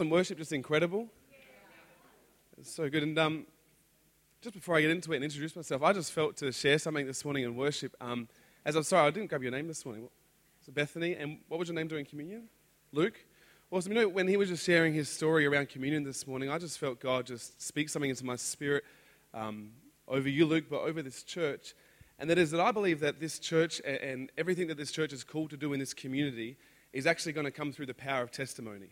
And worship just incredible. It's so good. And um, just before I get into it and introduce myself, I just felt to share something this morning in worship. Um, as I'm sorry, I didn't grab your name this morning. So Bethany, and what was your name during communion? Luke. Awesome. You know, when he was just sharing his story around communion this morning, I just felt God just speak something into my spirit um, over you, Luke, but over this church. And that is that I believe that this church and everything that this church is called to do in this community is actually going to come through the power of testimony.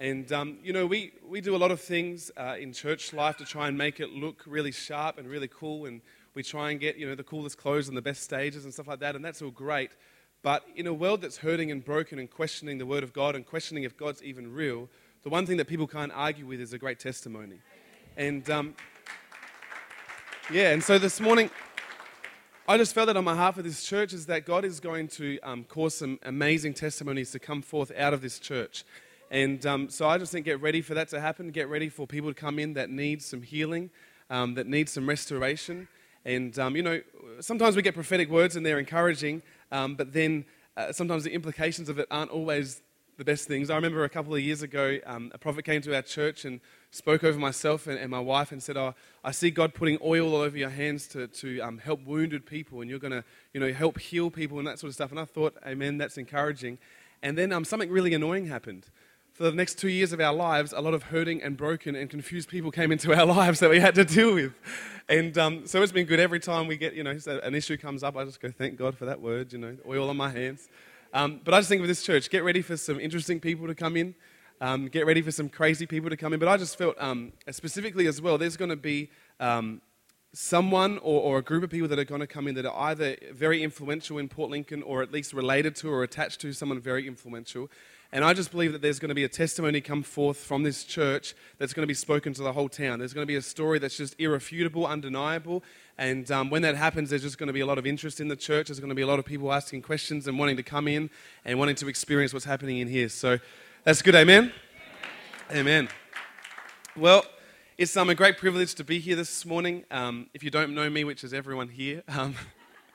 And, um, you know, we, we do a lot of things uh, in church life to try and make it look really sharp and really cool. And we try and get, you know, the coolest clothes and the best stages and stuff like that. And that's all great. But in a world that's hurting and broken and questioning the Word of God and questioning if God's even real, the one thing that people can't argue with is a great testimony. And, um, yeah, and so this morning, I just felt that on heart for this church is that God is going to um, cause some amazing testimonies to come forth out of this church. And um, so I just think get ready for that to happen. Get ready for people to come in that need some healing, um, that need some restoration. And, um, you know, sometimes we get prophetic words and they're encouraging, um, but then uh, sometimes the implications of it aren't always the best things. I remember a couple of years ago, um, a prophet came to our church and spoke over myself and, and, my wife and said, oh, I see God putting oil all over your hands to, to um, help wounded people and you're going to, you know, help heal people and that sort of stuff. And I thought, amen, that's encouraging. And then um, something really annoying happened for the next two years of our lives, a lot of hurting and broken and confused people came into our lives that we had to deal with. And um, so it's been good every time we get, you know, an issue comes up, I just go, thank God for that word, you know, oil on my hands. Um, but I just think of this church, get ready for some interesting people to come in. Um, get ready for some crazy people to come in. But I just felt um, specifically as well, there's going to be um, someone or, or, a group of people that are going to come in that are either very influential in Port Lincoln or at least related to or attached to someone very influential. And I just believe that there's going to be a testimony come forth from this church that's going to be spoken to the whole town. There's going to be a story that's just irrefutable, undeniable. And um, when that happens, there's just going to be a lot of interest in the church. There's going to be a lot of people asking questions and wanting to come in and wanting to experience what's happening in here. So that's good. Amen? Amen. Amen. Well, it's um, a great privilege to be here this morning. Um, if you don't know me, which is everyone here, um,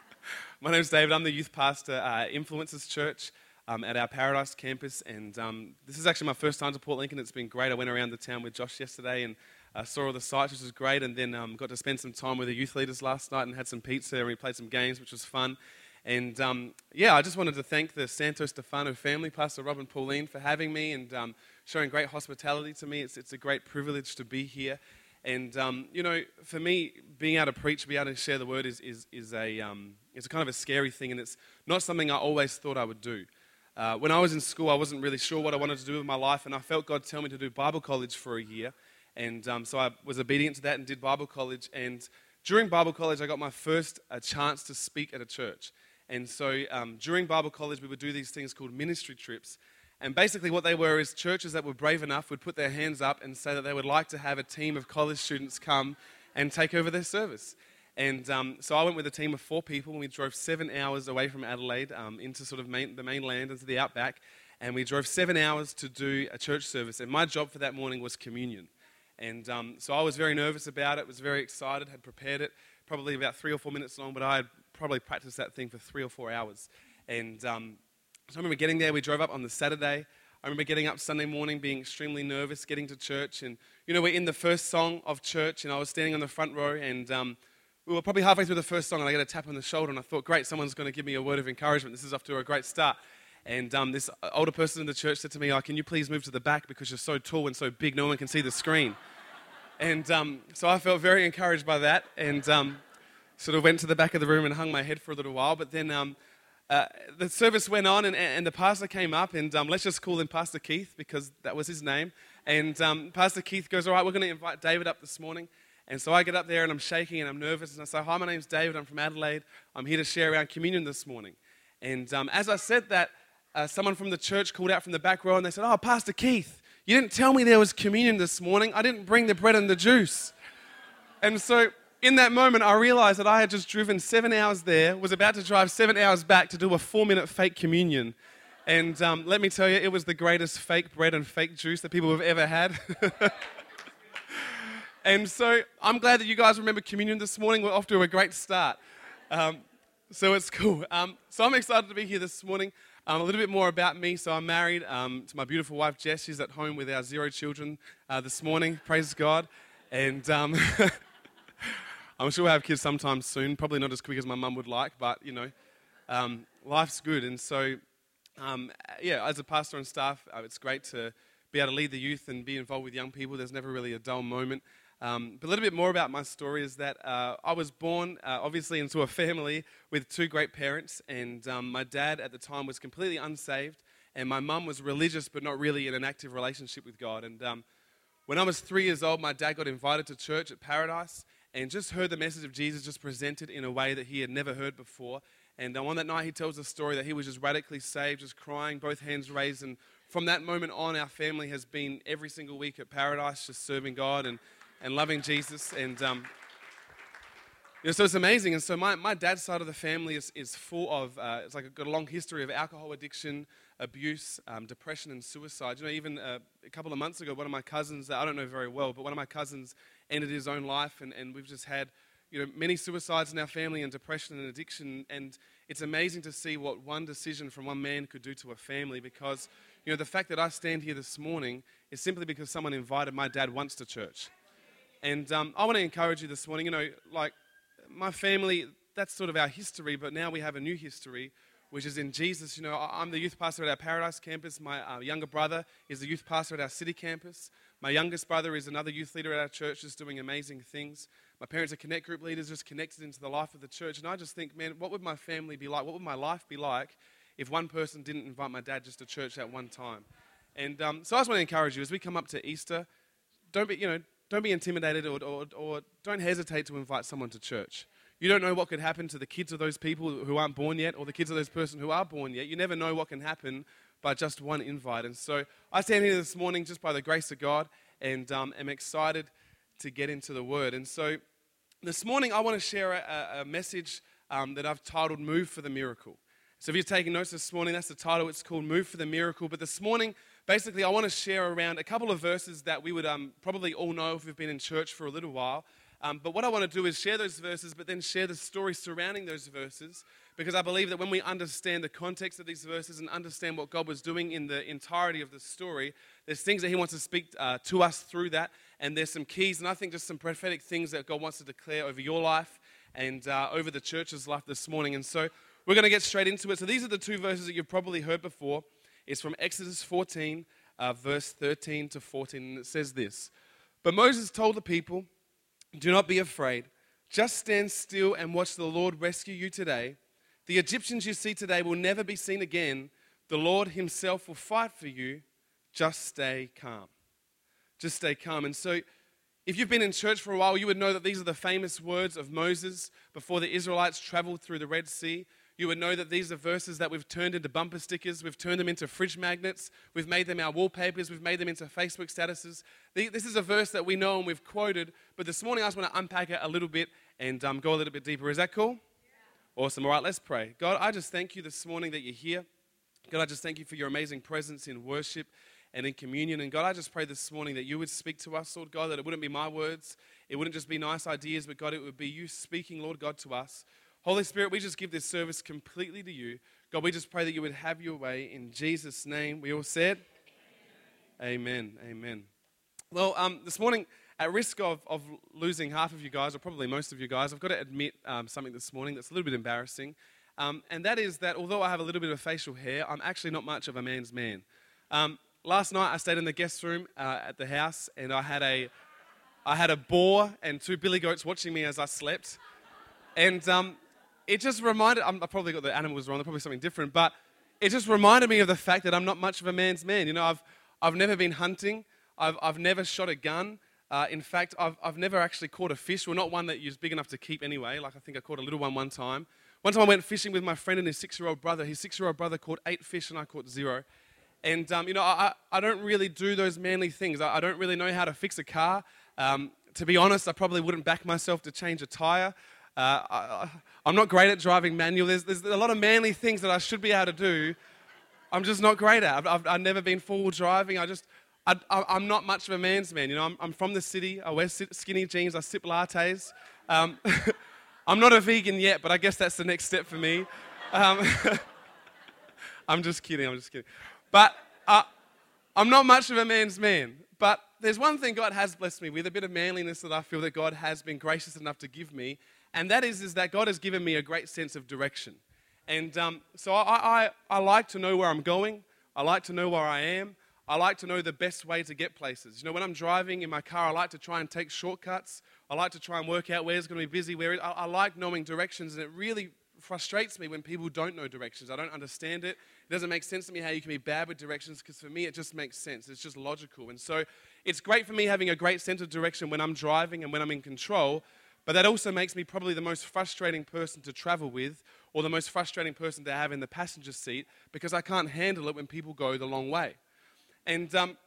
my name is David. I'm the youth pastor at Influencers Church um, at our Paradise campus. And um, this is actually my first time to Port Lincoln. It's been great. I went around the town with Josh yesterday and uh, saw all the sights, which was great. And then um, got to spend some time with the youth leaders last night and had some pizza and we played some games, which was fun. And um, yeah, I just wanted to thank the Santo Stefano family, Pastor Rob and Pauline, for having me and um, showing great hospitality to me. It's, it's a great privilege to be here. And, um, you know, for me, being able to preach, being able to share the word is, is, is a, um, it's a kind of a scary thing, and it's not something I always thought I would do. Uh, when I was in school, I wasn't really sure what I wanted to do with my life, and I felt God tell me to do Bible college for a year. And um, so I was obedient to that and did Bible college. And during Bible college, I got my first uh, chance to speak at a church. And so um, during Bible college, we would do these things called ministry trips. And basically, what they were is churches that were brave enough would put their hands up and say that they would like to have a team of college students come and take over their service. And um, so I went with a team of four people, and we drove seven hours away from Adelaide um, into sort of main, the mainland, into the outback. And we drove seven hours to do a church service. And my job for that morning was communion. And um, so I was very nervous about it, was very excited, had prepared it, probably about three or four minutes long, but I had probably practiced that thing for three or four hours. And um, so I remember getting there, we drove up on the Saturday. I remember getting up Sunday morning, being extremely nervous, getting to church. And, you know, we're in the first song of church, and I was standing on the front row, and um, we were probably halfway through the first song and I got a tap on the shoulder and I thought, great, someone's going to give me a word of encouragement. This is off to a great start. And um, this older person in the church said to me, oh, can you please move to the back because you're so tall and so big, no one can see the screen. And um, so I felt very encouraged by that and um, sort of went to the back of the room and hung my head for a little while. But then um, uh, the service went on and, and, the pastor came up and um, let's just call him Pastor Keith because that was his name. And um, Pastor Keith goes, all right, we're going to invite David up this morning. And so I get up there and I'm shaking and I'm nervous. And I say, Hi, my name's David. I'm from Adelaide. I'm here to share around communion this morning. And um, as I said that, uh, someone from the church called out from the back row and they said, Oh, Pastor Keith, you didn't tell me there was communion this morning. I didn't bring the bread and the juice. And so in that moment, I realized that I had just driven seven hours there, was about to drive seven hours back to do a four minute fake communion. And um, let me tell you, it was the greatest fake bread and fake juice that people have ever had. And so I'm glad that you guys remember communion this morning. We're off to a great start. Um, so it's cool. Um, so I'm excited to be here this morning. Um, a little bit more about me. So I'm married um, to my beautiful wife Jess. She's at home with our zero children uh, this morning. Praise God. And um, I'm sure we'll have kids sometime soon. Probably not as quick as my mum would like, but you know, um, life's good. And so, yeah, as a pastor and staff, uh, it's great to be able to lead the youth and be involved with young people. There's never really a dull moment. Um, but a little bit more about my story is that uh, I was born, uh, obviously, into a family with two great parents, and um, my dad at the time was completely unsaved, and my mum was religious but not really in an active relationship with God. And um, when I was three years old, my dad got invited to church at Paradise and just heard the message of Jesus just presented in a way that he had never heard before. And uh, on that night, he tells a story that he was just radically saved, just crying, both hands raised. And from that moment on, our family has been every single week at Paradise, just serving God and and loving Jesus. And um, you know, so it's amazing. And so my, my dad's side of the family is, is full of, uh, it's like a, got a long history of alcohol addiction, abuse, um, depression, and suicide. You know, even uh, a couple of months ago, one of my cousins, I don't know very well, but one of my cousins ended his own life. And, and we've just had, you know, many suicides in our family and depression and addiction. And it's amazing to see what one decision from one man could do to a family because, you know, the fact that I stand here this morning is simply because someone invited my dad once to church. And um, I want to encourage you this morning. You know, like my family, that's sort of our history, but now we have a new history, which is in Jesus. You know, I'm the youth pastor at our Paradise campus. My uh, younger brother is the youth pastor at our city campus. My youngest brother is another youth leader at our church, just doing amazing things. My parents are connect group leaders, just connected into the life of the church. And I just think, man, what would my family be like? What would my life be like if one person didn't invite my dad just to church at one time? And um, so I just want to encourage you as we come up to Easter, don't be, you know, don't be intimidated or, or, or don't hesitate to invite someone to church. You don't know what could happen to the kids of those people who aren't born yet or the kids of those person who are born yet. You never know what can happen by just one invite. And so I stand here this morning just by the grace of God and um, am excited to get into the Word. And so this morning I want to share a, a message um, that I've titled Move for the Miracle. So if you're taking notes this morning, that's the title. It's called Move for the Miracle. But this morning basically, I want to share around a couple of verses that we would um, probably all know if we've been in church for a little while. Um, but what I want to do is share those verses, but then share the story surrounding those verses, because I believe that when we understand the context of these verses and understand what God was doing in the entirety of the story, there's things that He wants to speak uh, to us through that, and there's some keys, and I think just some prophetic things that God wants to declare over your life and uh, over the church's life this morning. And so we're going to get straight into it. So these are the two verses that you've probably heard before is from Exodus 14, uh, verse 13 to 14. And it says this But Moses told the people, Do not be afraid. Just stand still and watch the Lord rescue you today. The Egyptians you see today will never be seen again. The Lord Himself will fight for you. Just stay calm. Just stay calm. And so, if you've been in church for a while, you would know that these are the famous words of Moses before the Israelites traveled through the Red Sea you would know that these are verses that we've turned into bumper stickers, we've turned them into fridge magnets, we've made them our wallpapers, we've made them into Facebook statuses. This is a verse that we know and we've quoted, but this morning I just want to unpack it a little bit and um, go a little bit deeper. Is that cool? Yeah. Awesome. All right, let's pray. God, I just thank you this morning that you're here. God, I just thank you for your amazing presence in worship and in communion. And God, I just pray this morning that you would speak to us, Lord God, that it wouldn't be my words, it wouldn't just be nice ideas, but God, it would be you speaking, Lord God, to us. Holy Spirit, we just give this service completely to you. God, we just pray that you would have your way in Jesus' name. We all said, Amen. Amen. Amen. Well, um, this morning, at risk of, of losing half of you guys, or probably most of you guys, I've got to admit um, something this morning that's a little bit embarrassing. Um, and that is that although I have a little bit of facial hair, I'm actually not much of a man's man. Um, last night, I stayed in the guest room uh, at the house, and I had a I had a boar and two billy goats watching me as I slept. And um, it just reminded, I'm, I probably got the animals wrong, they're probably something different, but it just reminded me of the fact that I'm not much of a man's man. You know, I've, I've never been hunting, I've, I've never shot a gun. Uh, in fact, I've, I've never actually caught a fish. Well, not one that was big enough to keep anyway. Like, I think I caught a little one one time. One time I went fishing with my friend and his six year old brother. His six year old brother caught eight fish and I caught zero. And, um, you know, I, I don't really do those manly things. I, I don't really know how to fix a car. Um, to be honest, I probably wouldn't back myself to change a tire. Uh, I, am not great at driving manual. There's, there's a lot of manly things that I should be able to do. I'm just not great at. I've, I've, I've never been full driving. I just, I, am not much of a man's man. You know, I'm, I'm, from the city. I wear skinny jeans. I sip lattes. Um, I'm not a vegan yet, but I guess that's the next step for me. Um, I'm just kidding. I'm just kidding. But uh, I'm not much of a man's man. But there's one thing God has blessed me with, a bit of manliness that I feel that God has been gracious enough to give me. And that is, is that God has given me a great sense of direction. And um, so I, I, I like to know where I'm going. I like to know where I am. I like to know the best way to get places. You know, when I'm driving in my car, I like to try and take shortcuts. I like to try and work out where it's going to be busy, where it, I, I like knowing directions, and it really frustrates me when people don't know directions. I don't understand it. It doesn't make sense to me how you can be bad with directions because for me it just makes sense. It's just logical. And so it's great for me having a great sense of direction when I'm driving and when I'm in control, but that also makes me probably the most frustrating person to travel with or the most frustrating person to have in the passenger seat because I can't handle it when people go the long way. And um,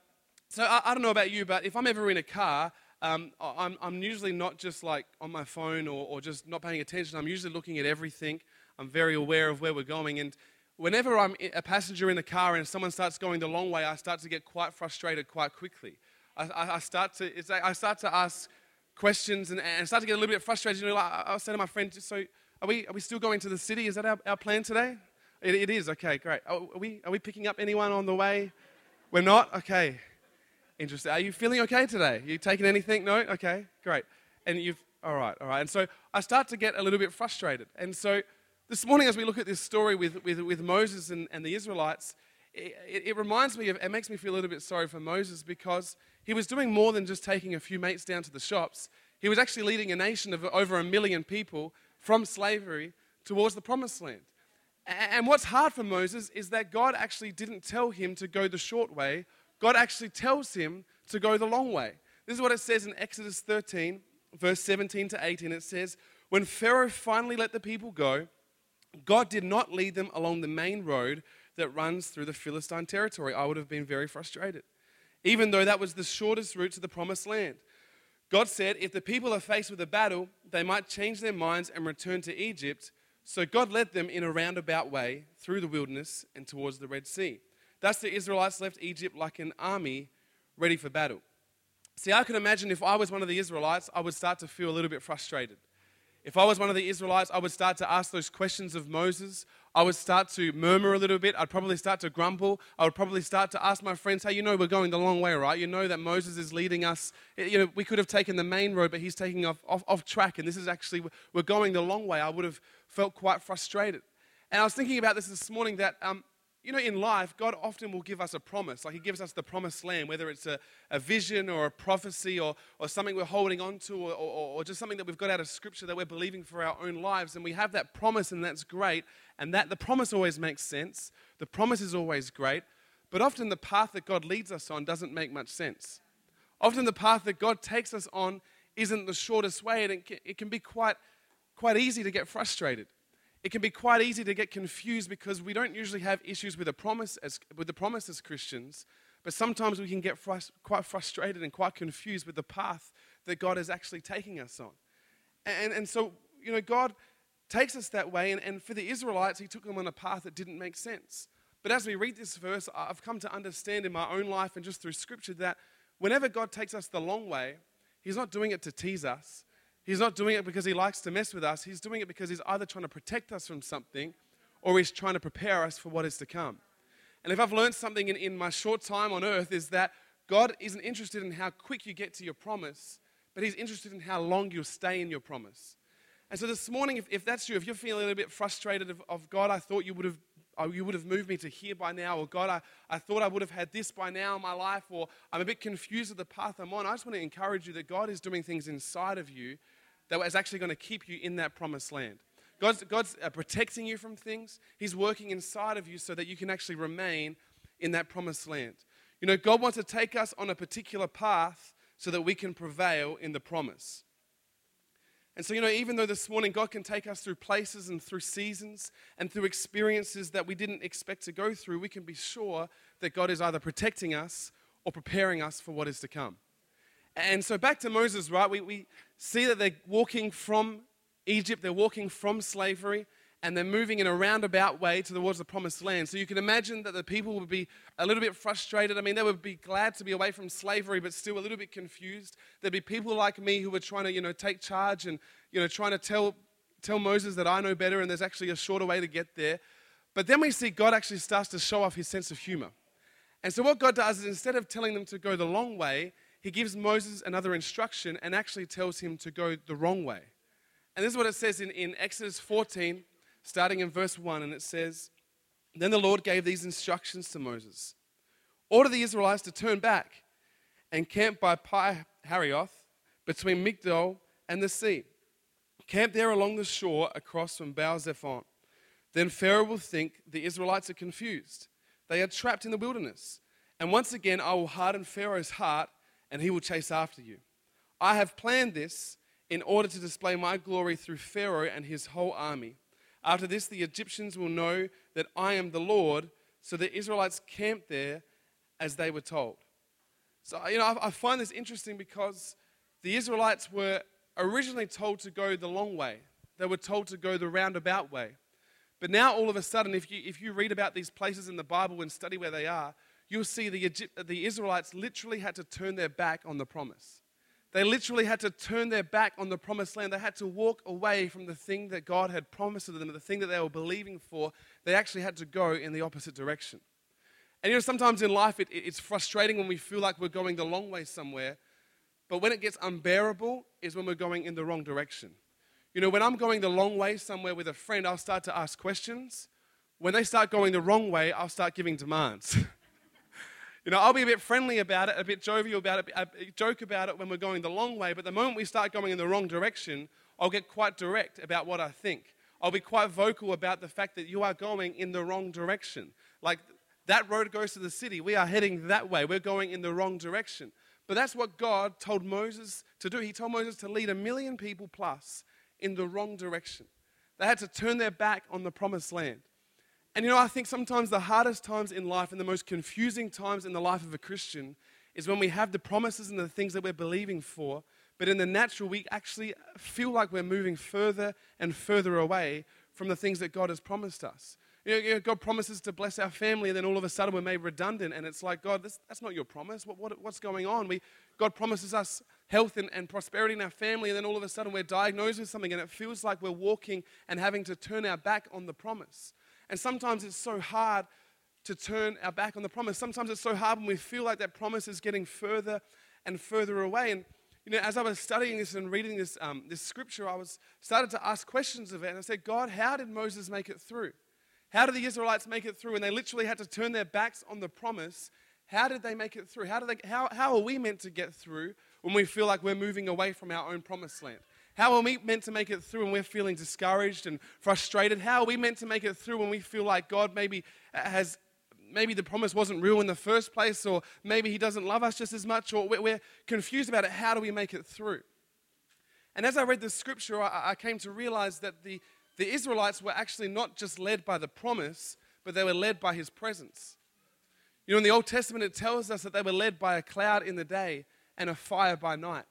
so I, I, don't know about you, but if I'm ever in a car, um, I'm, I'm, usually not just like on my phone or, or just not paying attention. I'm usually looking at everything. I'm very aware of where we're going. And whenever I'm a passenger in the car and someone starts going the long way, I start to get quite frustrated quite quickly. I, I start, to, I start to ask questions and, and start to get a little bit frustrated. You know, like, I'll say to my friend, so are we, are we still going to the city? Is that our, our plan today? It, it is. Okay, great. Are, are, we, are we picking up anyone on the way? We're not? Okay. Interesting. Are you feeling okay today? You taking anything? No? Okay, great. And you've, all right, all right. And so I start to get a little bit frustrated. And so this morning, as we look at this story with, with, with Moses and, and the Israelites, it, it, reminds me of, it makes me feel a little bit sorry for Moses because he was doing more than just taking a few mates down to the shops. He was actually leading a nation of over a million people from slavery towards the promised land. And what's hard for Moses is that God actually didn't tell him to go the short way, God actually tells him to go the long way. This is what it says in Exodus 13, verse 17 to 18. It says, When Pharaoh finally let the people go, God did not lead them along the main road that runs through the Philistine territory. I would have been very frustrated, even though that was the shortest route to the promised land. God said, if the people are faced with a battle, they might change their minds and return to Egypt. So God led them in a roundabout way through the wilderness and towards the Red Sea. Thus the Israelites left Egypt like an army ready for battle. See, I can imagine if I was one of the Israelites, I would start to feel a little bit frustrated. If I was one of the Israelites, I would start to ask those questions of Moses. I would start to murmur a little bit. I'd probably start to grumble. I would probably start to ask my friends, hey, you know, we're going the long way, right? You know that Moses is leading us. You know, we could have taken the main road, but he's taking off, off, off track. And this is actually, we're going the long way. I would have felt quite frustrated. And I was thinking about this this morning that um, you know, in life, God often will give us a promise. Like He gives us the promised land, whether it's a, a vision or a prophecy or, or something we're holding on to or, or, or just something that we've got out of Scripture that we're believing for our own lives. And we have that promise, and that's great. And that the promise always makes sense. The promise is always great. But often the path that God leads us on doesn't make much sense. Often the path that God takes us on isn't the shortest way, and it can, it can be quite, quite easy to get frustrated it can be quite easy to get confused because we don't usually have issues with, a promise as, with the promise as Christians, but sometimes we can get quite frustrated and quite confused with the path that God is actually taking us on. And, and so, you know, God takes us that way, and, and for the Israelites, He took them on a path that didn't make sense. But as we read this verse, I've come to understand in my own life and just through Scripture that whenever God takes us the long way, He's not doing it to tease us. He's not doing it because he likes to mess with us. He's doing it because he's either trying to protect us from something or he's trying to prepare us for what is to come. And if I've learned something in, in my short time on earth, is that God isn't interested in how quick you get to your promise, but he's interested in how long you'll stay in your promise. And so this morning, if, if that's you, if you're feeling a little bit frustrated of, of God, I thought you would have oh, you would have moved me to here by now, or God, I, I thought I would have had this by now in my life, or I'm a bit confused with the path I'm on. I just want to encourage you that God is doing things inside of you that is actually going to keep you in that promised land. God's, God's uh, protecting you from things. He's working inside of you so that you can actually remain in that promised land. You know, God wants to take us on a particular path so that we can prevail in the promise. And so, you know, even though this morning God can take us through places and through seasons and through experiences that we didn't expect to go through, we can be sure that God is either protecting us or preparing us for what is to come. And so back to Moses, right? We, we see that they're walking from Egypt, they're walking from slavery, and they're moving in a roundabout way towards the promised land. So you can imagine that the people would be a little bit frustrated. I mean, they would be glad to be away from slavery, but still a little bit confused. There'd be people like me who were trying to, you know, take charge and, you know, trying to tell, tell Moses that I know better and there's actually a shorter way to get there. But then we see God actually starts to show off his sense of humor. And so, what God does is instead of telling them to go the long way, he gives Moses another instruction and actually tells him to go the wrong way. And this is what it says in, in Exodus 14, starting in verse 1. And it says, Then the Lord gave these instructions to Moses Order the Israelites to turn back and camp by Pi Hahiroth between Migdol and the sea. Camp there along the shore across from Baal Zephon. Then Pharaoh will think the Israelites are confused. They are trapped in the wilderness. And once again, I will harden Pharaoh's heart and he will chase after you. I have planned this in order to display my glory through Pharaoh and his whole army. After this, the Egyptians will know that I am the Lord. So the Israelites camped there as they were told. So, you know, I find this interesting because the Israelites were originally told to go the long way, they were told to go the roundabout way. But now, all of a sudden, if you, if you read about these places in the Bible and study where they are, you'll see the, Egypt, the Israelites literally had to turn their back on the promise. They literally had to turn their back on the promised land. They had to walk away from the thing that God had promised to them, the thing that they were believing for. They actually had to go in the opposite direction. And you know, sometimes in life it, it's frustrating when we feel like we're going the long way somewhere, but when it gets unbearable is when we're going in the wrong direction. You know, when I'm going the long way somewhere with a friend, I'll start to ask questions. When they start going the wrong way, I'll start giving demands. you know, I'll be a bit friendly about it, a bit jovial about it, a joke about it when we're going the long way, but the moment we start going in the wrong direction, I'll get quite direct about what I think. I'll be quite vocal about the fact that you are going in the wrong direction. Like that road goes to the city. We are heading that way. We're going in the wrong direction. But that's what God told Moses to do. He told Moses to lead a million people plus in the wrong direction. They had to turn their back on the promised land. And you know, I think sometimes the hardest times in life and the most confusing times in the life of a Christian is when we have the promises and the things that we're believing for, but in the natural, we actually feel like we're moving further and further away from the things that God has promised us. You know, God promises to bless our family, and then all of a sudden we're made redundant, and it's like, God, this, that's not your promise. What, what, what's going on? We, God promises us health and, and prosperity in our family, and then all of a sudden we're diagnosed with something, and it feels like we're walking and having to turn our back on the promise. And sometimes it's so hard to turn our back on the promise. Sometimes it's so hard when we feel like that promise is getting further and further away. And you know, as I was studying this and reading this, um, this scripture, I was started to ask questions of it, and I said, God, how did Moses make it through? How did the Israelites make it through when they literally had to turn their backs on the promise? How did they make it through? How, do they, how, how are we meant to get through when we feel like we're moving away from our own promised land? How are we meant to make it through when we're feeling discouraged and frustrated? How are we meant to make it through when we feel like God maybe has, maybe the promise wasn't real in the first place, or maybe He doesn't love us just as much, or we're confused about it? How do we make it through? And as I read the scripture, I, came to realize that the, the Israelites were actually not just led by the promise, but they were led by his presence. You know, in the Old Testament, it tells us that they were led by a cloud in the day and a fire by night.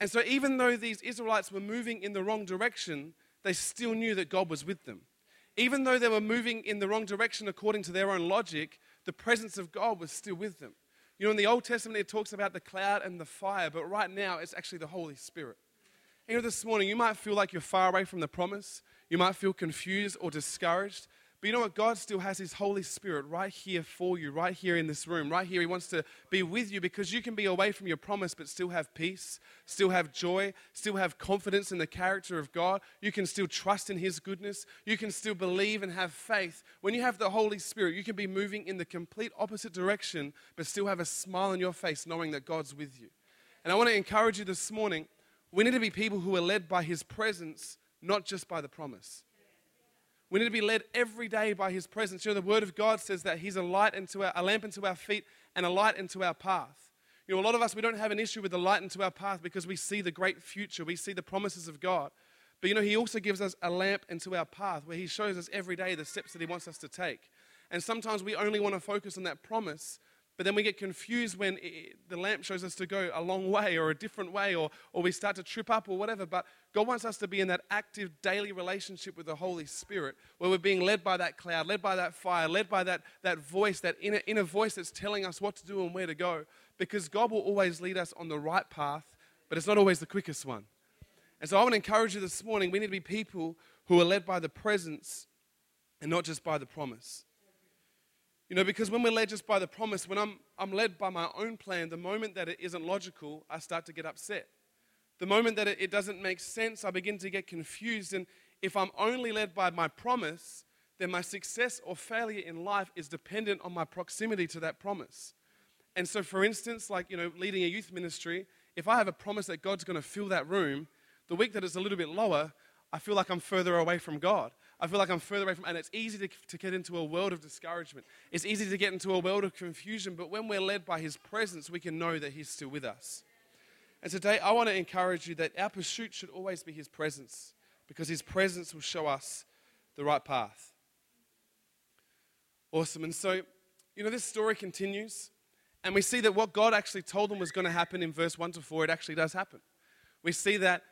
And so, even though these Israelites were moving in the wrong direction, they still knew that God was with them. Even though they were moving in the wrong direction according to their own logic, the presence of God was still with them. You know, in the Old Testament, it talks about the cloud and the fire, but right now, it's actually the Holy Spirit. You know, this morning, you might feel like you're far away from the promise. You might feel confused or discouraged. But you know what? God still has His Holy Spirit right here for you, right here in this room, right here. He wants to be with you because you can be away from your promise but still have peace, still have joy, still have confidence in the character of God. You can still trust in His goodness. You can still believe and have faith. When you have the Holy Spirit, you can be moving in the complete opposite direction but still have a smile on your face knowing that God's with you. And I want to encourage you this morning we need to be people who are led by His presence, not just by the promise. We need to be led every day by His presence. You know, the Word of God says that He's a light into our, a lamp into our feet and a light into our path. You know, a lot of us, we don't have an issue with the light into our path because we see the great future. We see the promises of God. But you know, He also gives us a lamp into our path where He shows us every day the steps that He wants us to take. And sometimes we only want to focus on that promise but then we get confused when it, the lamp shows us to go a long way or a different way, or, or we start to trip up or whatever. But God wants us to be in that active daily relationship with the Holy Spirit, where we're being led by that cloud, led by that fire, led by that, that voice, that inner, inner voice that's telling us what to do and where to go. Because God will always lead us on the right path, but it's not always the quickest one. And so I want to encourage you this morning we need to be people who are led by the presence and not just by the promise. You know, because when we're led just by the promise, when I'm, I'm led by my own plan, the moment that it isn't logical, I start to get upset. The moment that it, it doesn't make sense, I begin to get confused. And if I'm only led by my promise, then my success or failure in life is dependent on my proximity to that promise. And so, for instance, like, you know, leading a youth ministry, if I have a promise that God's going to fill that room, the week that it's a little bit lower, I feel like I'm further away from God. I feel like I'm further away from, and it's easy to, to get into a world of discouragement. It's easy to get into a world of confusion, but when we're led by His presence, we can know that He's still with us. And today, I want to encourage you that our pursuit should always be His presence, because His presence will show us the right path. Awesome. And so, you know, this story continues, and we see that what God actually told them was going to happen in verse 1 to 4, it actually does happen. We see that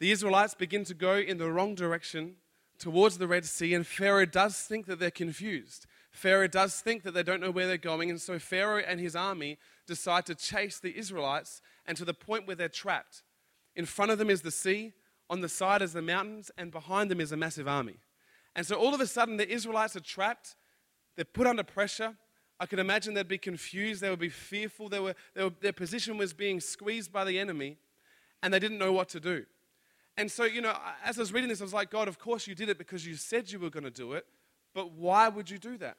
the Israelites begin to go in the wrong direction towards the Red Sea, and Pharaoh does think that they're confused. Pharaoh does think that they don't know where they're going, and so Pharaoh and his army decide to chase the Israelites and to the point where they're trapped. In front of them is the sea, on the side is the mountains, and behind them is a massive army. And so all of a sudden, the Israelites are trapped, they're put under pressure. I can imagine they'd be confused, they would be fearful, they were, they were, their position was being squeezed by the enemy, and they didn't know what to do. And so, you know, as I was reading this, I was like, God, of course you did it because you said you were going to do it, but why would you do that?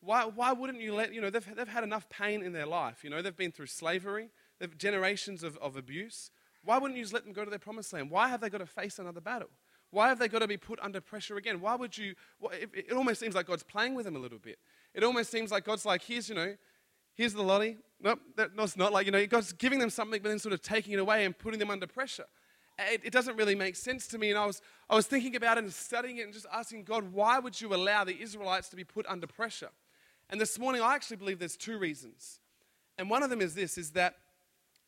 Why, why wouldn't you let, you know, they've, they've had enough pain in their life. You know, they've been through slavery, they've generations of, of abuse. Why wouldn't you just let them go to their promised land? Why have they got to face another battle? Why have they got to be put under pressure again? Why would you? It, almost seems like God's playing with them a little bit. It almost seems like God's like, here's, you know, here's the lolly. Nope, that, no, it's not. Like, you know, God's giving them something, but then sort of taking it away and putting them under pressure it, it, doesn't really make sense to me. And I was, I was thinking about it and studying it and just asking God, why would you allow the Israelites to be put under pressure? And this morning, I actually believe there's two reasons. And one of them is this, is that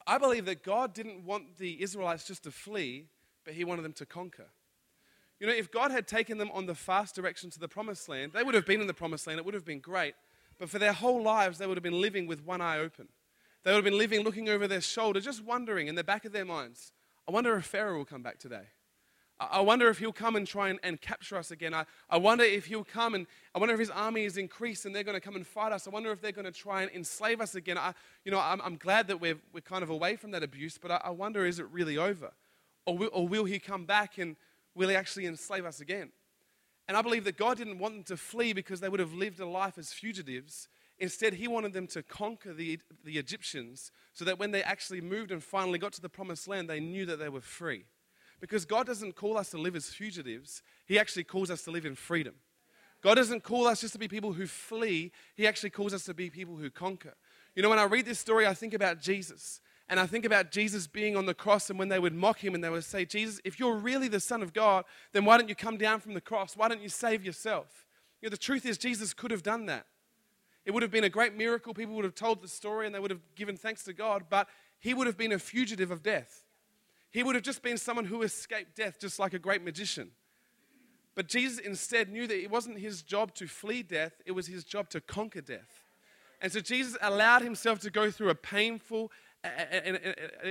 I believe that God didn't want the Israelites just to flee, but he wanted them to conquer. You know, if God had taken them on the fast direction to the promised land, they would have been in the promised land. It would have been great. But for their whole lives, they would have been living with one eye open. They would have been living looking over their shoulder, just wondering in the back of their minds, I wonder if Pharaoh will come back today. I wonder if he'll come and try and, and capture us again. I, I wonder if he'll come and I wonder if his army is increased and they're going to come and fight us. I wonder if they're going to try and enslave us again. I, you know, I'm, I'm glad that we're, we're kind of away from that abuse, but I, I wonder is it really over? Or will, or will he come back and will he actually enslave us again? And I believe that God didn't want them to flee because they would have lived a life as fugitives. Instead, he wanted them to conquer the, the Egyptians so that when they actually moved and finally got to the promised land, they knew that they were free. Because God doesn't call us to live as fugitives, He actually calls us to live in freedom. God doesn't call us just to be people who flee, He actually calls us to be people who conquer. You know, when I read this story, I think about Jesus. And I think about Jesus being on the cross, and when they would mock him and they would say, Jesus, if you're really the Son of God, then why don't you come down from the cross? Why don't you save yourself? You know, the truth is, Jesus could have done that. It would have been a great miracle. People would have told the story and they would have given thanks to God, but he would have been a fugitive of death. He would have just been someone who escaped death, just like a great magician. But Jesus instead knew that it wasn't his job to flee death, it was his job to conquer death. And so Jesus allowed himself to go through a painful and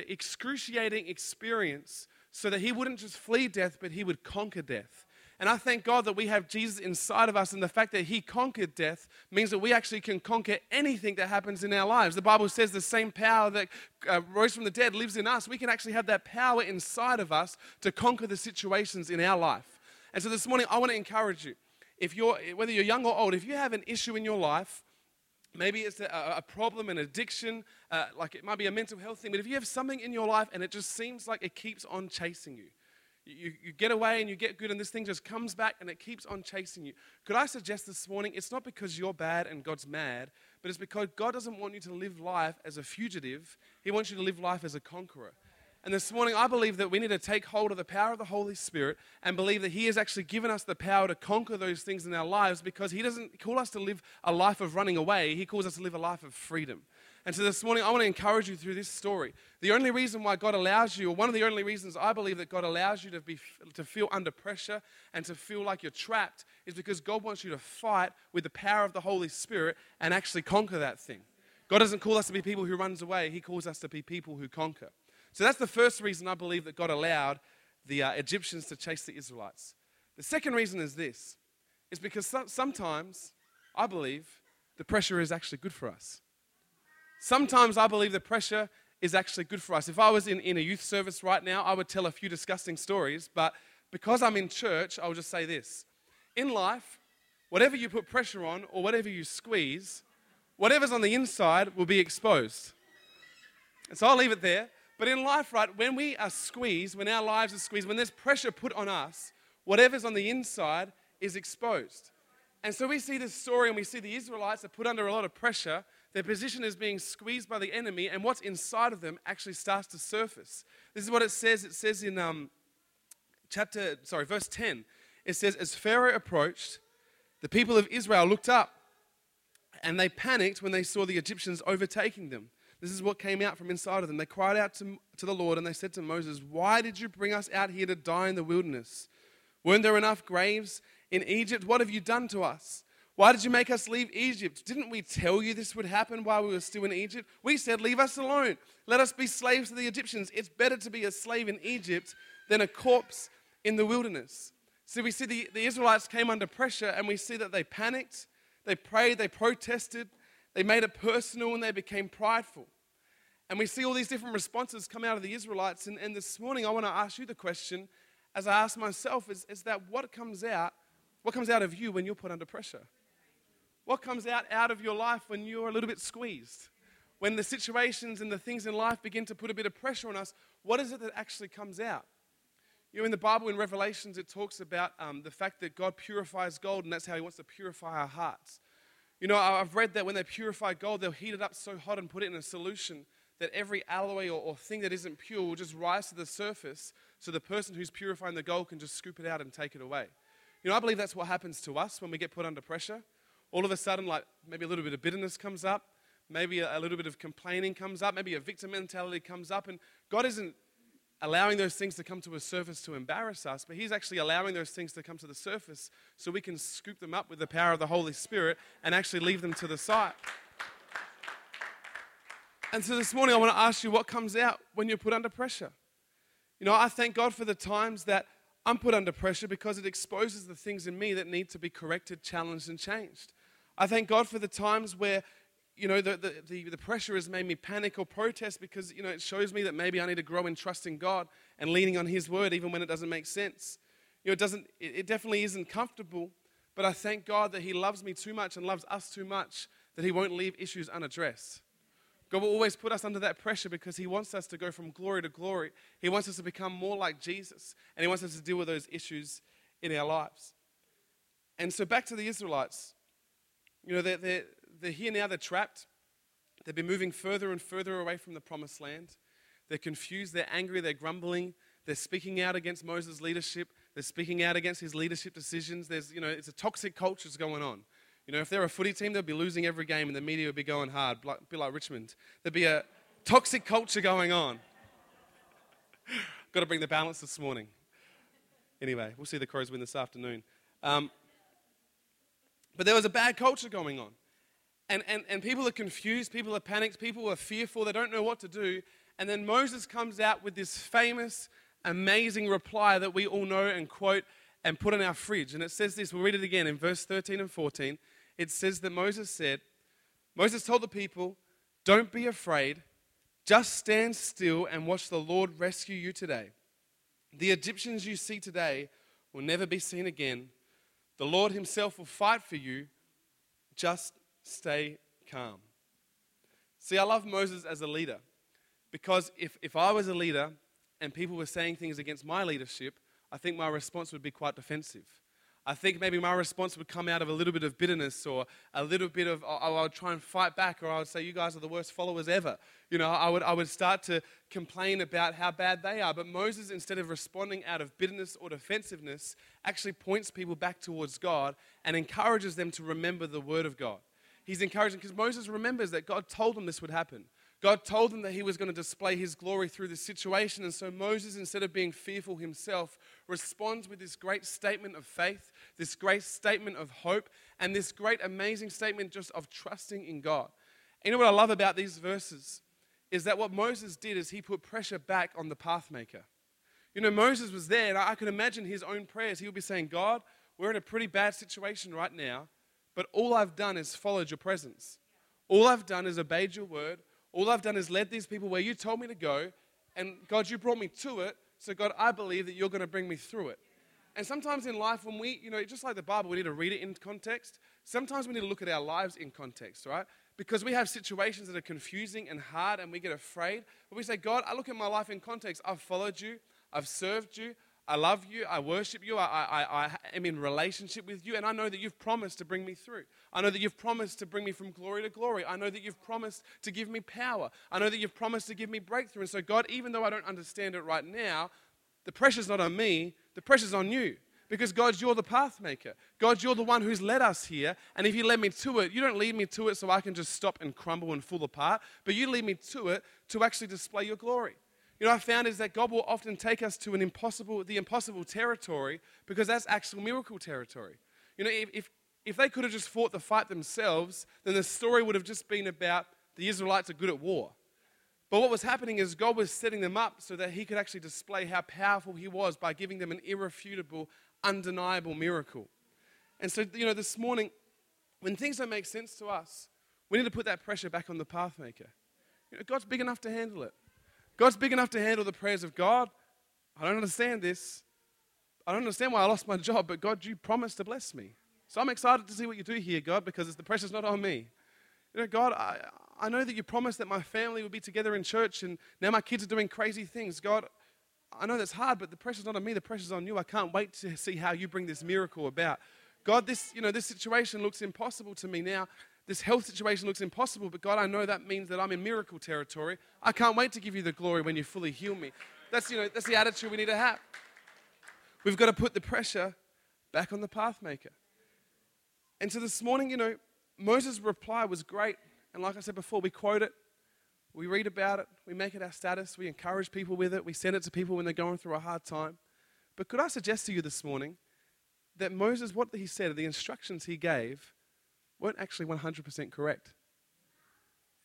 excruciating experience so that he wouldn't just flee death, but he would conquer death. And I thank God that we have Jesus inside of us, and the fact that He conquered death means that we actually can conquer anything that happens in our lives. The Bible says the same power that uh, rose from the dead lives in us. We can actually have that power inside of us to conquer the situations in our life. And so this morning, I want to encourage you. If you're, whether you're young or old, if you have an issue in your life, maybe it's a, a problem, an addiction, uh, like it might be a mental health thing, but if you have something in your life and it just seems like it keeps on chasing you, you, you get away and you get good, and this thing just comes back and it keeps on chasing you. Could I suggest this morning, it's not because you're bad and God's mad, but it's because God doesn't want you to live life as a fugitive, He wants you to live life as a conqueror. And this morning, I believe that we need to take hold of the power of the Holy Spirit and believe that He has actually given us the power to conquer those things in our lives because He doesn't call us to live a life of running away. He calls us to live a life of freedom. And so this morning, I want to encourage you through this story. The only reason why God allows you, or one of the only reasons I believe that God allows you to, be, to feel under pressure and to feel like you're trapped, is because God wants you to fight with the power of the Holy Spirit and actually conquer that thing. God doesn't call us to be people who runs away. He calls us to be people who conquer. So that's the first reason I believe that God allowed the uh, Egyptians to chase the Israelites. The second reason is this, is because sometimes, I believe, the pressure is actually good for us. Sometimes I believe the pressure is actually good for us. If I was in, in a youth service right now, I would tell a few disgusting stories, but because I'm in church, I'll just say this. In life, whatever you put pressure on or whatever you squeeze, whatever's on the inside will be exposed. And so I'll leave it there. But in life, right, when we are squeezed, when our lives are squeezed, when there's pressure put on us, whatever's on the inside is exposed. And so we see this story and we see the Israelites are put under a lot of pressure. Their position is being squeezed by the enemy, and what's inside of them actually starts to surface. This is what it says. It says in um, chapter, sorry, verse 10. It says, As Pharaoh approached, the people of Israel looked up and they panicked when they saw the Egyptians overtaking them. This is what came out from inside of them. They cried out to, to the Lord and they said to Moses, Why did you bring us out here to die in the wilderness? Weren't there enough graves in Egypt? What have you done to us? Why did you make us leave Egypt? Didn't we tell you this would happen while we were still in Egypt? We said, Leave us alone. Let us be slaves to the Egyptians. It's better to be a slave in Egypt than a corpse in the wilderness. So we see the, the Israelites came under pressure and we see that they panicked, they prayed, they protested, they made it personal, and they became prideful. And we see all these different responses come out of the Israelites. And, and this morning, I want to ask you the question, as I ask myself, is, is that what comes out, what comes out of you when you're put under pressure? What comes out, out of your life when you're a little bit squeezed? When the situations and the things in life begin to put a bit of pressure on us, what is it that actually comes out? You know, in the Bible, in Revelations, it talks about um, the fact that God purifies gold, and that's how He wants to purify our hearts. You know, I've read that when they purify gold, they'll heat it up so hot and put it in a solution that every alloy or, or thing that isn't pure will just rise to the surface so the person who's purifying the gold can just scoop it out and take it away. You know, I believe that's what happens to us when we get put under pressure. All of a sudden, like maybe a little bit of bitterness comes up, maybe a, little bit of complaining comes up, maybe a victim mentality comes up, and God isn't allowing those things to come to a surface to embarrass us, but He's actually allowing those things to come to the surface so we can scoop them up with the power of the Holy Spirit and actually leave them to the side. And so this morning, I want to ask you what comes out when you're put under pressure. You know, I thank God for the times that I'm put under pressure because it exposes the things in me that need to be corrected, challenged, and changed. I thank God for the times where you know, the, the, the, the, pressure has made me panic or protest because, you know, it shows me that maybe I need to grow in trusting God and leaning on His word even when it doesn't make sense. You know, it doesn't, it, it definitely isn't comfortable, but I thank God that He loves me too much and loves us too much that He won't leave issues unaddressed. God will always put us under that pressure because He wants us to go from glory to glory. He wants us to become more like Jesus, and He wants us to deal with those issues in our lives. And so, back to the Israelites. You know, they're, they're, they're here now, they're trapped. They've been moving further and further away from the promised land. They're confused, they're angry, they're grumbling, they're speaking out against Moses' leadership, they're speaking out against his leadership decisions. There's, you know, it's a toxic culture that's going on. You know, if they're a footy team, they'll be losing every game and the media would be going hard, like, bit like Richmond. There'd be a toxic culture going on. Got to bring the balance this morning. Anyway, we'll see the Crows win this afternoon. Um, but there was a bad culture going on. And, and, and people are confused, people are panicked, people are fearful, they don't know what to do. And then Moses comes out with this famous, amazing reply that we all know and quote and put in our fridge. And it says this, we'll read it again in verse 13 and 14. It says that Moses said, Moses told the people, Don't be afraid, just stand still and watch the Lord rescue you today. The Egyptians you see today will never be seen again. The Lord Himself will fight for you. Just stay calm. See, I love Moses as a leader because if, if I was a leader and people were saying things against my leadership, I think my response would be quite defensive. I think maybe my response would come out of a little bit of bitterness or a little bit of, oh, I would try and fight back, or I would say, You guys are the worst followers ever. You know, I would, I would start to complain about how bad they are. But Moses, instead of responding out of bitterness or defensiveness, actually points people back towards God and encourages them to remember the word of God he's encouraging because Moses remembers that God told him this would happen. God told him that he was going to display his glory through this situation. And so Moses, instead of being fearful himself, responds with this great statement of faith, this great statement of hope, and this great, amazing statement just of trusting in God. And you know what I love about these verses? Is that what Moses did is he put pressure back on the pathmaker. You know, Moses was there, and I can imagine his own prayers. He would be saying, God, we're in a pretty bad situation right now, but all I've done is followed your presence. All I've done is obeyed your word. All I've done is led these people where you told me to go. And God, you brought me to it. So, God, I believe that you're going to bring me through it. And sometimes in life, when we, you know, just like the Bible, we need to read it in context. Sometimes we need to look at our lives in context, right? Because we have situations that are confusing and hard and we get afraid. But we say, God, I look at my life in context. I've followed you, I've served you, I love you, I worship you, I, I, I am in relationship with you, and I know that you've promised to bring me through. I know that you've promised to bring me from glory to glory. I know that you've promised to give me power. I know that you've promised to give me breakthrough. And so, God, even though I don't understand it right now, the pressure's not on me, the pressure's on you. Because God, you're the path maker. God, you're the one who's led us here. And if you led me to it, you don't lead me to it so I can just stop and crumble and fall apart, but you lead me to it to actually display your glory. You know, I found is that God will often take us to an impossible, the impossible territory because that's actual miracle territory. You know, if, if, if they could have just fought the fight themselves, then the story would have just been about the Israelites are good at war. But what was happening is God was setting them up so that He could actually display how powerful He was by giving them an irrefutable, undeniable miracle. And so, you know, this morning, when things don't make sense to us, we need to put that pressure back on the pathmaker. You know, God's big enough to handle it. God's big enough to handle the prayers of God. I don't understand this. I don't understand why I lost my job, but God, you promised to bless me. So I'm excited to see what you do here, God, because the pressure's not on me. You know, God, I, I know that you promised that my family would be together in church, and now my kids are doing crazy things. God, I know that's hard, but the pressure's not on me, the pressure's on you. I can't wait to see how you bring this miracle about. God, this, you know, this situation looks impossible to me now. This health situation looks impossible, but God, I know that means that I'm in miracle territory. I can't wait to give you the glory when you fully heal me. That's, you know, that's the attitude we need to have. We've got to put the pressure back on the pathmaker. And so this morning, you know, Moses' reply was great. And like I said before, we quote it, we read about it, we make it our status, we encourage people with it, we send it to people when they're going through a hard time. But could I suggest to you this morning that Moses, what he said, the instructions he gave, weren't actually 100% correct.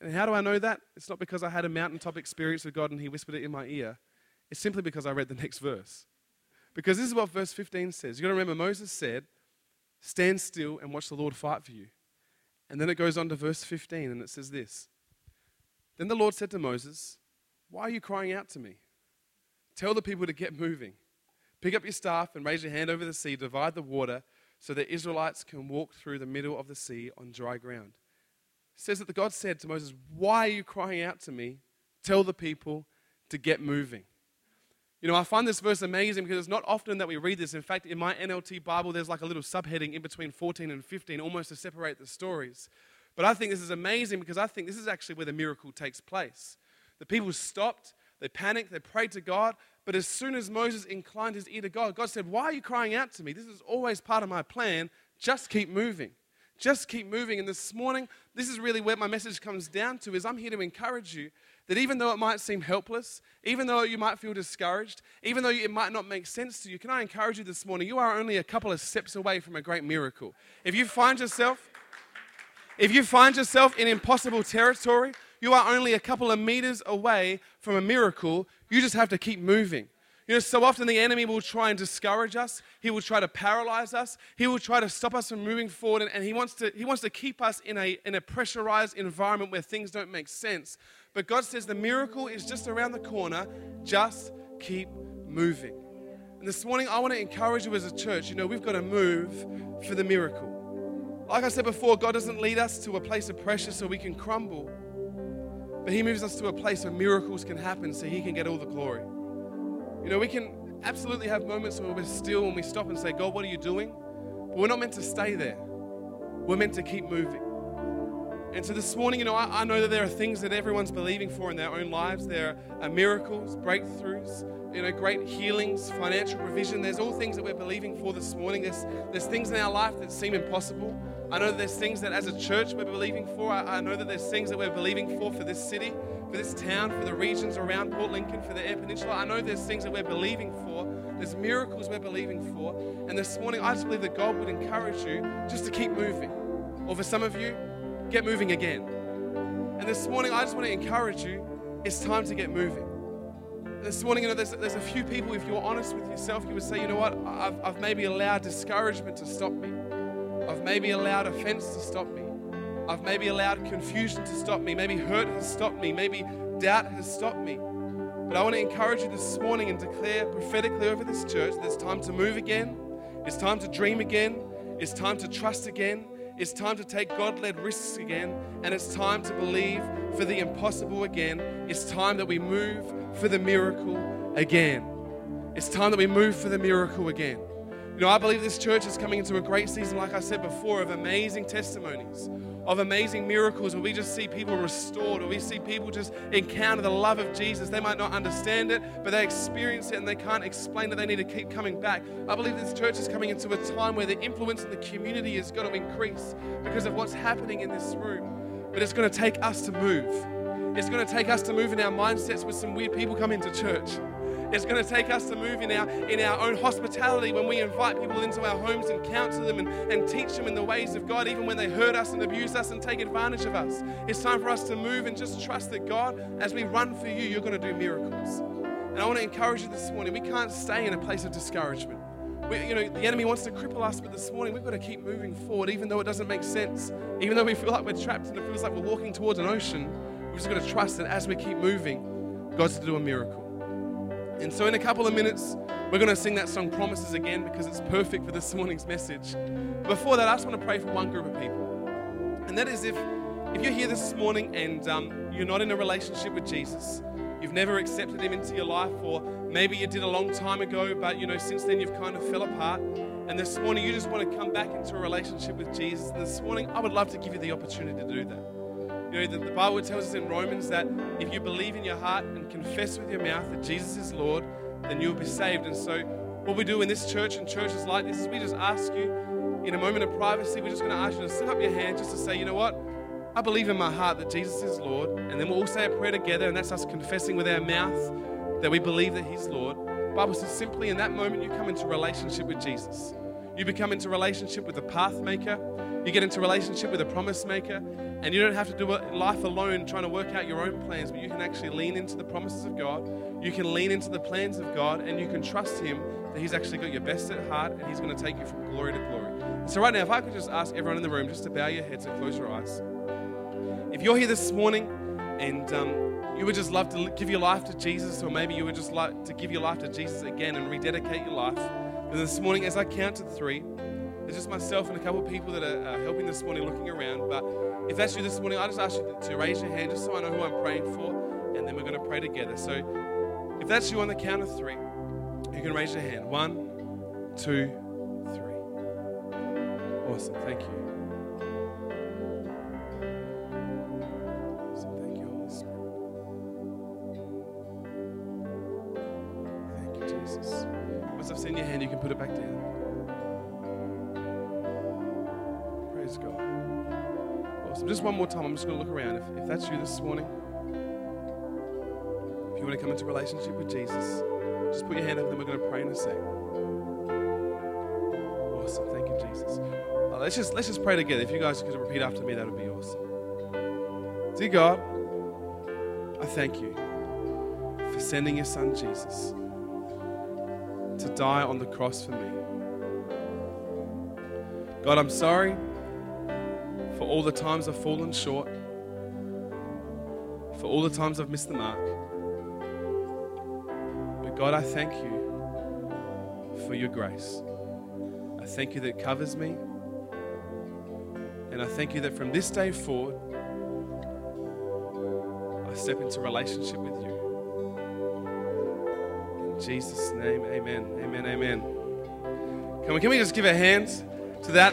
And how do I know that? It's not because I had a mountaintop experience with God and He whispered it in my ear. It's simply because I read the next verse. Because this is what verse 15 says. You've got to remember, Moses said, Stand still and watch the Lord fight for you. And then it goes on to verse 15 and it says this Then the Lord said to Moses, Why are you crying out to me? Tell the people to get moving. Pick up your staff and raise your hand over the sea, divide the water so that Israelites can walk through the middle of the sea on dry ground. It says that the God said to Moses, Why are you crying out to me? Tell the people to get moving. You know, I find this verse amazing because it's not often that we read this. In fact, in my NLT Bible, there's like a little subheading in between 14 and 15, almost to separate the stories. But I think this is amazing because I think this is actually where the miracle takes place. The people stopped, they panicked, they prayed to God, but as soon as Moses inclined his ear to God, God said, Why are you crying out to me? This is always part of my plan. Just keep moving. Just keep moving. And this morning, this is really where my message comes down to is I'm here to encourage you that even though it might seem helpless, even though you might feel discouraged, even though it might not make sense to you, can I encourage you this morning? You are only a couple of steps away from a great miracle. If you find yourself if you find yourself in impossible territory, you are only a couple of meters away from a miracle. You just have to keep moving. You know, so often the enemy will try and discourage us. He will try to paralyze us. He will try to stop us from moving forward. And, and he, wants to, he wants to keep us in a, in a pressurized environment where things don't make sense. But God says the miracle is just around the corner. Just keep moving. And this morning, I want to encourage you as a church. You know, we've got to move for the miracle. Like I said before, God doesn't lead us to a place of pressure so we can crumble. But He moves us to a place where miracles can happen so He can get all the glory. You know, we can absolutely have moments where we're still and we stop and say, God, what are you doing? But we're not meant to stay there. We're meant to keep moving. And so this morning, you know, I, I, know that there are things that everyone's believing for in their own lives. There are uh, miracles, breakthroughs, you know, great healings, financial provision. There's all things that we're believing for this morning. There's, there's things in our life that seem impossible. I know that there's things that as a church we're believing for. I, I know that there's things that we're believing for for this city, for this town, for the regions around Port Lincoln, for the Eyre Peninsula. I know there's things that we're believing for. There's miracles we're believing for. And this morning, I just believe that God would encourage you just to keep moving. Or for some of you, get moving again. And this morning, I just want to encourage you it's time to get moving. this morning, you know, there's, there's a few people, if you're honest with yourself, you would say, you know what, I've, I've maybe allowed discouragement to stop me. I've maybe allowed offense to stop me. I've maybe allowed confusion to stop me. Maybe hurt has stopped me. Maybe doubt has stopped me. But I want to encourage you this morning and declare prophetically over this church that it's time to move again. It's time to dream again. It's time to trust again. It's time to take God led risks again. And it's time to believe for the impossible again. It's time that we move for the miracle again. It's time that we move for the miracle again. You know, I believe this church is coming into a great season, like I said before, of amazing testimonies, of amazing miracles where we just see people restored, or we see people just encounter the love of Jesus. They might not understand it, but they experience it and they can't explain it. They need to keep coming back. I believe this church is coming into a time where the influence in the community is going to increase because of what's happening in this room. But it's going to take us to move. It's going to take us to move in our mindsets with some weird people coming to church. It's going to take us to move in our, in our own hospitality when we invite people into our homes and counsel them and, and teach them in the ways of God, even when they hurt us and abuse us and take advantage of us. It's time for us to move and just trust that God, as we run for you, you're going to do miracles. And I want to encourage you this morning we can't stay in a place of discouragement. We, you know, the enemy wants to cripple us, but this morning we've got to keep moving forward, even though it doesn't make sense, even though we feel like we're trapped and it feels like we're walking towards an ocean. We're just going to trust that as we keep moving, God's going to do a miracle. And so, in a couple of minutes, we're going to sing that song Promises again because it's perfect for this morning's message. Before that, I just want to pray for one group of people. And that is if, if you're here this morning and um, you're not in a relationship with Jesus, you've never accepted him into your life, or maybe you did a long time ago, but you know, since then you've kind of fell apart. And this morning you just want to come back into a relationship with Jesus. And this morning, I would love to give you the opportunity to do that. You know, the, the, Bible tells us in Romans that if you believe in your heart and confess with your mouth that Jesus is Lord, then you'll be saved. And so, what we do in this church and churches like this is we just ask you, in a moment of privacy, we're just going to ask you to slip up your hand just to say, you know what? I believe in my heart that Jesus is Lord. And then we'll all say a prayer together, and that's us confessing with our mouth that we believe that He's Lord. The Bible says simply in that moment you come into relationship with Jesus. You become into relationship with the path maker. You get into relationship with a promise maker. And you don't have to do life alone trying to work out your own plans, but you can actually lean into the promises of God. You can lean into the plans of God, and you can trust Him that He's actually got your best at heart and He's going to take you from glory to glory. So, right now, if I could just ask everyone in the room just to bow your heads and close your eyes. If you're here this morning and um, you would just love to give your life to Jesus, or maybe you would just like to give your life to Jesus again and rededicate your life, then this morning, as I count to three, there's just myself and a couple of people that are uh, helping this morning, looking around. But if that's you this morning, I just ask you to raise your hand just so I know who I'm praying for, and then we're going to pray together. So if that's you on the count of three, you can raise your hand. One, two, three. Awesome. Thank you. Once I've seen your hand, you can put it back down. Just one more time, I'm just going to look around. If, if that's you this morning, if you want to come into relationship with Jesus, just put your hand up and we're going to pray in a sec. Awesome. Thank you, Jesus. Uh, let's, just, let's just pray together. If you guys could repeat after me, that would be awesome. Dear God, I thank you for sending your son Jesus to die on the cross for me. God, I'm sorry all the times I've fallen short, for all the times I've missed the mark. But God, I thank you for your grace. I thank you that covers me. And I thank you that from this day forward, I step into relationship with you. In Jesus' name, amen. Amen. Amen. Come on, can we just give a hand to that?